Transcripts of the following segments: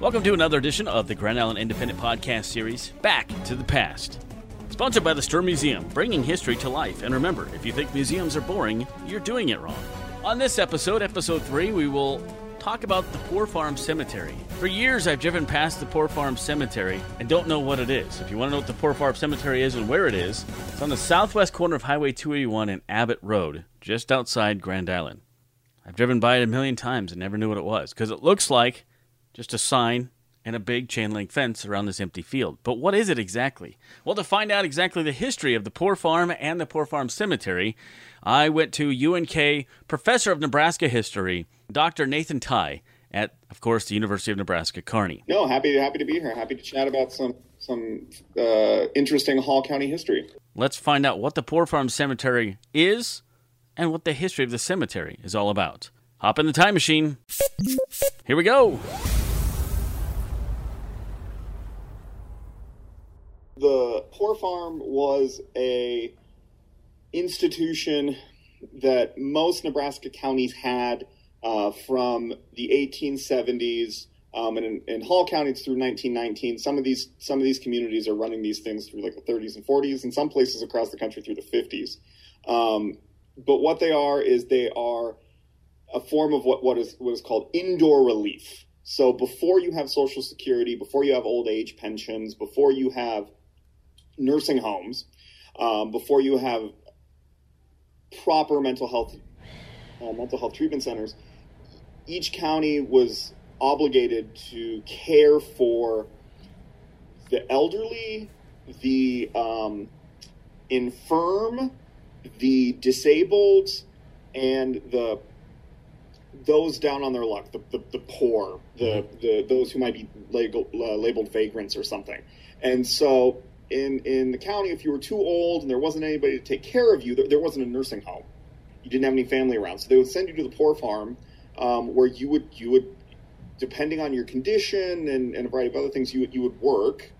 Welcome to another edition of the Grand Island Independent Podcast Series, Back to the Past. Sponsored by the Stuhr Museum, bringing history to life. And remember, if you think museums are boring, you're doing it wrong. On this episode, episode 3, we will talk about the Poor Farm Cemetery. For years, I've driven past the Poor Farm Cemetery and don't know what it is. If you want to know what the Poor Farm Cemetery is and where it is, it's on the southwest corner of Highway 281 and Abbott Road, just outside Grand Island. I've driven by it a million times and never knew what it was because it looks like just a sign and a big chain link fence around this empty field. But what is it exactly? Well, to find out exactly the history of the Poor Farm and the Poor Farm Cemetery, I went to UNK Professor of Nebraska History, Dr. Nathan Tye, at, of course, the University of Nebraska Kearney. No, happy happy to be here. Happy to chat about some some uh, interesting Hall County history. Let's find out what the Poor Farm Cemetery is and what the history of the cemetery is all about. Hop in the time machine. Here we go. The Poor Farm was a institution that most Nebraska counties had uh, from the 1870s, um, and in, in, Hall County it's through 1919. Some of these some of these communities are running these things through like the 30s and 40s, and some places across the country through the 50s. Um, but what they are is they are a form of what, what is what is called indoor relief. So before you have Social Security, before you have old age pensions, before you have nursing homes um, before you have proper mental health uh, mental health treatment centers. Each county was obligated to care for the elderly, the um, infirm, the disabled, and the those down on their luck, the, the, the poor, the, mm-hmm. the those who might be labeled, uh, labeled vagrants or something. And so in in the county, if you were too old and there wasn't anybody to take care of you, there, there wasn't a nursing home. You didn't have any family around, so they would send you to the poor farm, um, where you would you would, depending on your condition and, and a variety of other things, you would you would work.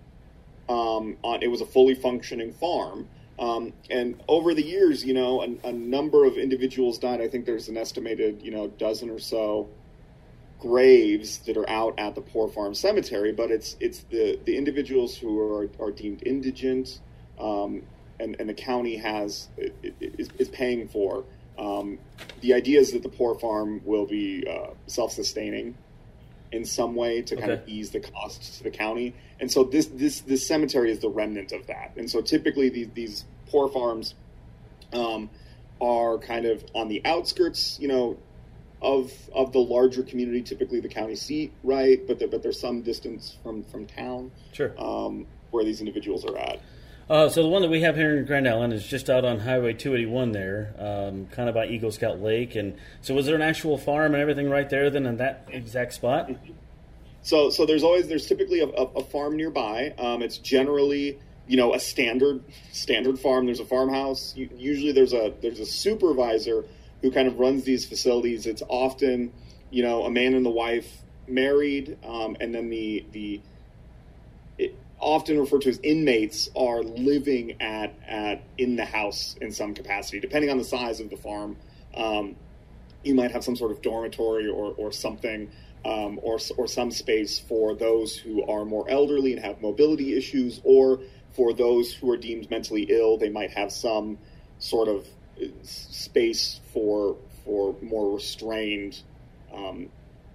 Um, on it was a fully functioning farm, um, and over the years, you know, a, a number of individuals died. I think there's an estimated, you know, dozen or so graves that are out at the Poor Farm Cemetery, but it's it's the the individuals who are are deemed indigent, um, and and the county has is, is paying for. Um, the idea is that the Poor Farm will be uh, self sustaining in some way to kind okay. of ease the costs to the county, and so this this this cemetery is the remnant of that. And so typically these these poor farms. Um, are kind of on the outskirts, you know, of of the larger community, typically the county seat, right? But there, but there's some distance from from town, sure, um, where these individuals are at. Uh, so the one that we have here in Grand Island is just out on Highway 281 there, um, kind of by Eagle Scout Lake. And so, was there an actual farm and everything right there then in that exact spot? So, so there's always there's typically a, a, a farm nearby. Um, it's generally you know a standard standard farm. There's a farmhouse. Usually there's a there's a supervisor who kind of runs these facilities. It's often, you know, a man and the wife married, um, and then the the often referred to as inmates are living at at in the house in some capacity, depending on the size of the farm. Um, you might have some sort of dormitory or or something. Um, or, or some space for those who are more elderly and have mobility issues, or for those who are deemed mentally ill, they might have some sort of space for for more restrained um,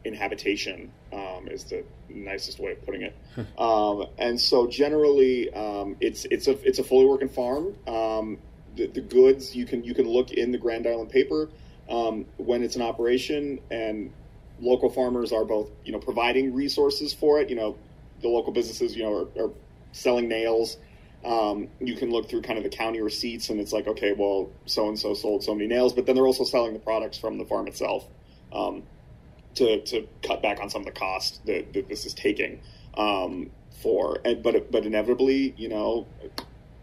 inhabitation um, is the nicest way of putting it. um, and so generally, um, it's it's a it's a fully working farm. Um, the, the, goods you can you can look in the Grand Island paper um, when it's in operation, and local farmers are both you know providing resources for it. You know, the local businesses you know are, are selling nails um, you can look through kind of the county receipts and it's like, okay, well, so and so sold so many nails, but then they're also selling the products from the farm itself um, to, to cut back on some of the cost that, that this is taking um, for. And, but but inevitably, you know,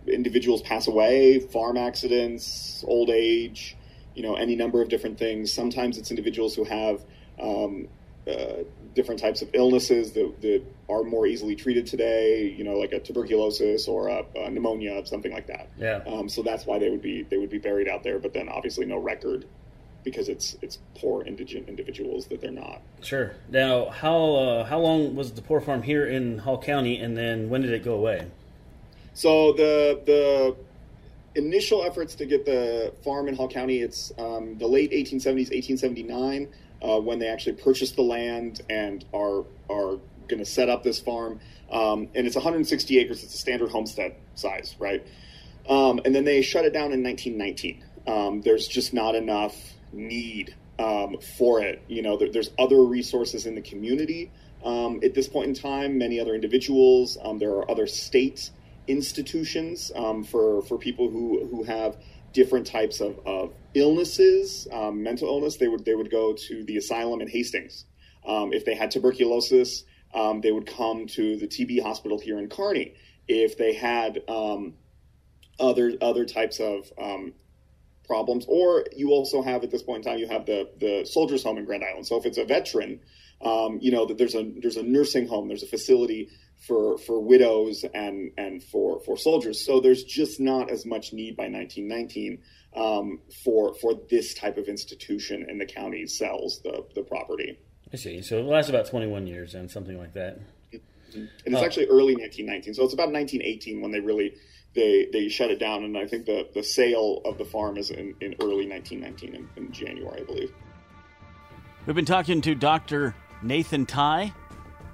individuals pass away, farm accidents, old age, you know, any number of different things. Sometimes it's individuals who have um, uh, different types of illnesses that, that, are more easily treated today, you know, like a tuberculosis or a, a pneumonia, something like that. Yeah. Um, so that's why they would be they would be buried out there. But then obviously no record because it's it's poor indigent individuals that they're not. Sure. Now, how uh, how long was the poor farm here in Hall County, and then when did it go away? So the the initial efforts to get the farm in Hall County, it's um, the late 1870s, 1879, uh, when they actually purchased the land and are are going to set up this farm. Um, and it's 160 acres. It's a standard homestead size, right? Um, and then they shut it down in 1919. Um, there's just not enough need um, for it. You know, there, there's other resources in the community um, at this point in time. Many other individuals. There are other state institutions um, for for people who who have different types of, of illnesses, um, mental illness. They would they would go to the asylum in Hastings. if they had tuberculosis, they would come to the TB hospital here in Kearney. If they had other other types of um, problems. Or you also have at this point in time you have the the soldiers' home in Grand Island. So if it's a veteran, um, you know that there's a there's a nursing home, there's a facility for for widows and and for for soldiers. So there's just not as much need by 1919 um, for for this type of institution, and the county sells the the property. I see. So it lasts about 21 years and something like that. And it's oh. actually early 1919. So it's about 1918 when they really they they shut it down, and I think the the sale of the farm is in, in early 1919 in, in January, I believe. We've been talking to Dr. Nathan Tye,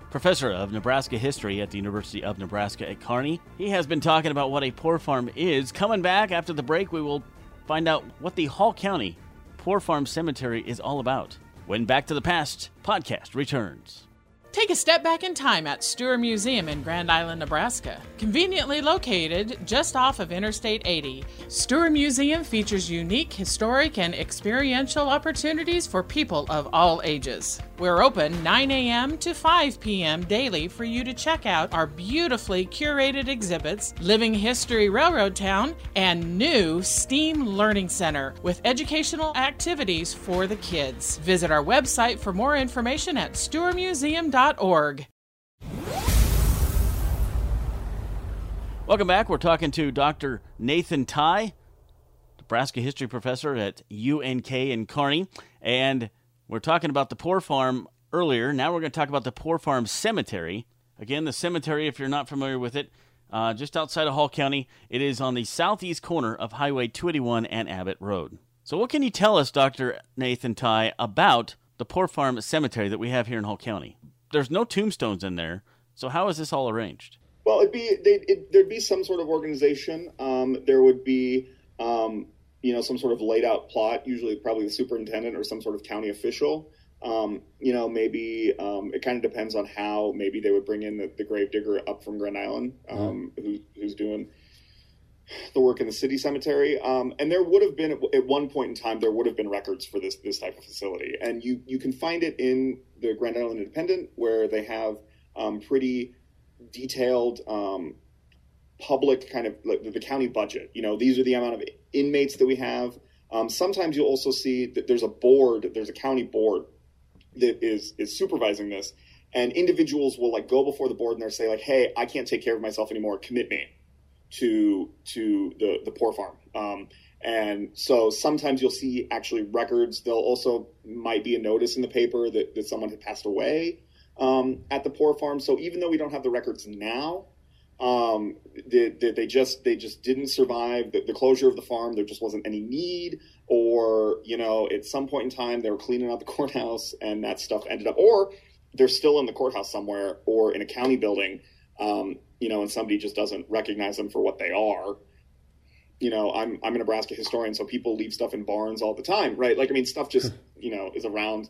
professor of Nebraska history at the University of Nebraska at Kearney. He has been talking about what a poor farm is. Coming back after the break, we will find out what the Hall County Poor Farm Cemetery is all about. When Back to the Past podcast returns. Take a step back in time at Stuhr Museum in Grand Island, Nebraska. Conveniently located just off of Interstate 80, Stuhr Museum features unique historic and experiential opportunities for people of all ages. We're open 9 a.m. to 5 p.m. daily for you to check out our beautifully curated exhibits, Living History Railroad Town, and new STEAM Learning Center with educational activities for the kids. Visit our website for more information at stuhrmuseum.com Welcome back. We're talking to Dr. Nathan Tye, Nebraska history professor at UNK in Kearney, and we're talking about the Poor Farm earlier. Now we're going to talk about the Poor Farm Cemetery. Again, the cemetery, if you're not familiar with it, uh, just outside of Hall County, it is on the southeast corner of Highway 281 and Abbott Road. So, what can you tell us, Dr. Nathan Tye, about the Poor Farm Cemetery that we have here in Hall County? There's no tombstones in there. So how is this all arranged? Well, it'd be it, there'd be some sort of organization. Um, there would be um, you know some sort of laid out plot. Usually, probably the superintendent or some sort of county official. Um, you know, maybe um, it kind of depends on how. Maybe they would bring in the, the grave digger up from Grand Island, mm-hmm. um, who, who's doing the work in the city cemetery. Um, and there would have been at one point in time there would have been records for this this type of facility, and you you can find it in the Grand Island Independent, where they have um, pretty detailed um, public kind of like the county budget. You know, these are the amount of inmates that we have. Um, sometimes you'll also see that there's a board, there's a county board that is is supervising this, and individuals will like go before the board and they'll say like, "Hey, I can't take care of myself anymore. Commit me to to the the poor farm." Um, and so sometimes you'll see actually records. There'll also might be a notice in the paper that, that someone had passed away um, at the poor farm. So even though we don't have the records now, um, they, they, they, just they just didn't survive the, the, closure of the farm. There just wasn't any need, or you know, at some point in time they were cleaning out the courthouse and that stuff ended up, or they're still in the courthouse somewhere or in a county building, um, you know, and somebody just doesn't recognize them for what they are you know, I'm I'm a Nebraska historian, so people leave stuff in barns all the time, right? Like, I mean, stuff just you know is around.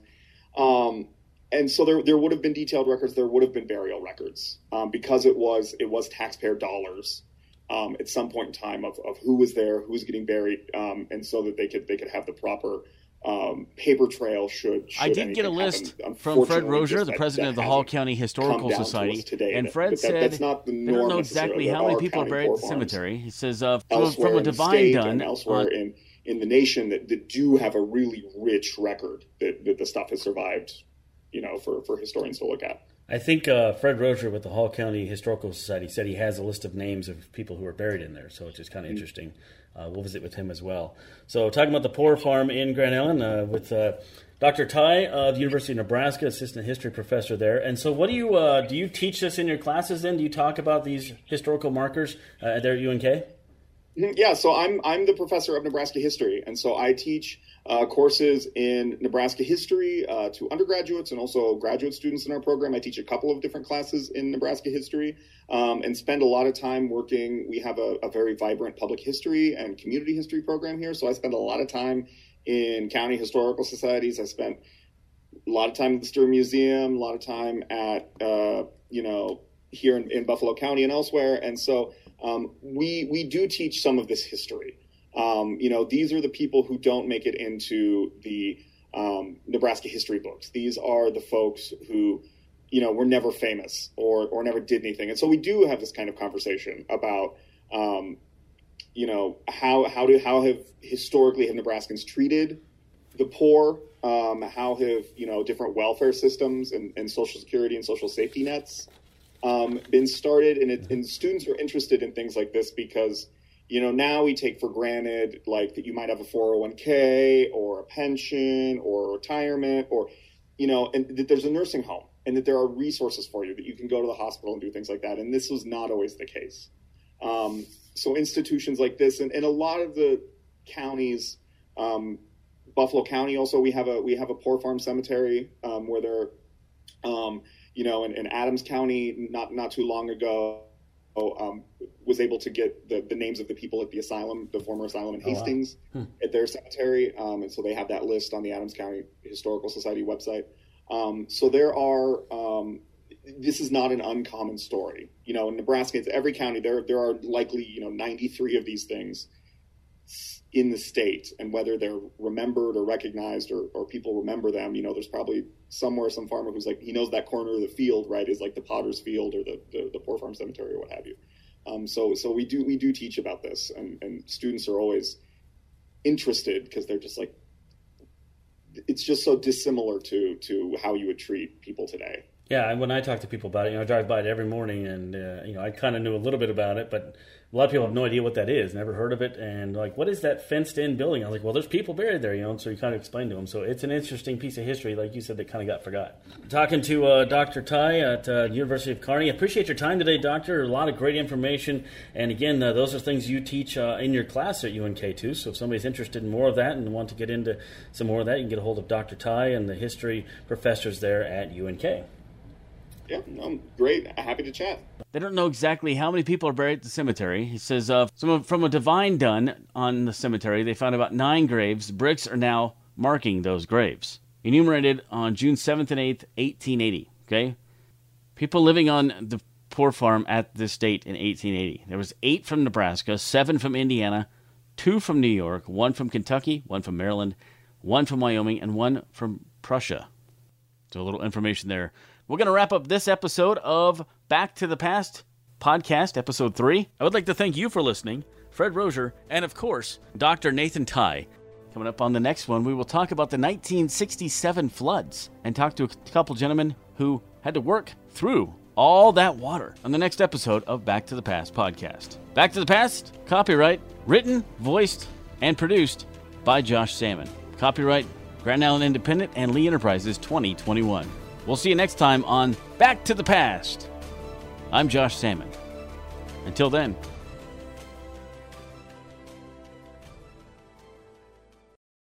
Um, and so there there would have been detailed records. There would have been burial records um, because it was it was taxpayer dollars um, at some point in time of, of who was there, who was getting buried, um, and so that they could they could have the proper um, paper trail should, should I did get a list from Fred Rozier, the president of the Hall County Historical Society, today, and Fred that, said that's not the they don't know exactly how many people are buried at the cemetery. He says uh, from, from, a divine done elsewhere on, in in the nation that, that do have a really rich record that, that the stuff has survived, you know, for, for historians to look at. I think uh, Fred Rozier with the Hall County Historical Society said he has a list of names of people who are buried in there, so it's just kind of mm-hmm. interesting. Uh, we'll visit with him as well. So, talking about the Poor Farm in Grand Island uh, with uh, Dr. Tye of the University of Nebraska, assistant history professor there. And so, what do you uh, do? You teach this in your classes? Then do you talk about these historical markers uh, there at UNK? Mm-hmm. Yeah, so I'm I'm the professor of Nebraska history, and so I teach uh, courses in Nebraska history uh, to undergraduates and also graduate students in our program. I teach a couple of different classes in Nebraska history um, and spend a lot of time working. We have a, a, very vibrant public history and community history program here, so I spend a lot of time in county historical societies. I spent a lot of time at the Stuhr Museum, a lot of time at uh, you know here in, in, Buffalo County and elsewhere, and so um, we we do teach some of this history. Um, you know, these are the people who don't make it into the um, Nebraska history books. These are the folks who, you know, were never famous or or never did anything. And so we do have this kind of conversation about, um, you know, how how do how have historically have Nebraskans treated the poor? Um, how have you know different welfare systems and, and social security and social safety nets um, been started? And, it, and students are interested in things like this because you know, now we take for granted like that you might have a 401k or a pension or retirement or, you know, and that there's a nursing home and that there are resources for you that you can go to the hospital and do things like that. And this was not always the case. Um, so institutions like this and, and a lot of the counties, um, Buffalo County also we have a we have a poor farm cemetery um, where there, um, you know, in, in Adams County not not too long ago um, was able to get the, the names of the people at the asylum, the former asylum in Hastings, oh, wow. hmm. at their cemetery, um, and so they have that list on the Adams County Historical Society website. Um, so there are. Um, this is not an uncommon story. You know, in Nebraska, it's every county. There, there are likely you know 93 of these things in the state, and whether they're remembered or recognized or, or people remember them, you know, there's probably somewhere some farmer who's like he knows that corner of the field right is like the potter's field or the, the, the poor farm cemetery or what have you. Um, so so we do we do teach about this and, and students are always interested because they're just like it's just so dissimilar to to how you would treat people today. Yeah and when i talk to people about it you know i drive by it every morning and uh, you know i kind of knew a little bit about it but a lot of people have no idea what that is, never heard of it, and like, what is that fenced-in building? I was like, well, there's people buried there, you know. So you kind of explain to them. So it's an interesting piece of history, like you said, that kind of got forgot. Talking to uh, Dr. Tye at uh, University of Kearney. Appreciate your time today, Doctor. A lot of great information, and again, uh, those are things you teach uh, in your class at UNK too. So if somebody's interested in more of that and want to get into some more of that, you can get a hold of Dr. Tye and the history professors there at UNK. Yeah, I'm great. Happy to chat. They don't know exactly how many people are buried at the cemetery. He says, uh, from a divine done on the cemetery, they found about nine graves. Bricks are now marking those graves. Enumerated on June 7th and 8th, 1880. Okay? People living on the poor farm at this date in 1880. There was eight from Nebraska, seven from Indiana, two from New York, one from Kentucky, one from Maryland, one from Wyoming, and one from Prussia. So a little information there we're going to wrap up this episode of Back to the Past podcast, episode three. I would like to thank you for listening, Fred Rozier, and of course, Dr. Nathan Tye. Coming up on the next one, we will talk about the 1967 floods and talk to a couple gentlemen who had to work through all that water on the next episode of Back to the Past podcast. Back to the Past, copyright, written, voiced, and produced by Josh Salmon. Copyright Grand Island Independent and Lee Enterprises 2021. We'll see you next time on Back to the Past. I'm Josh Salmon. Until then,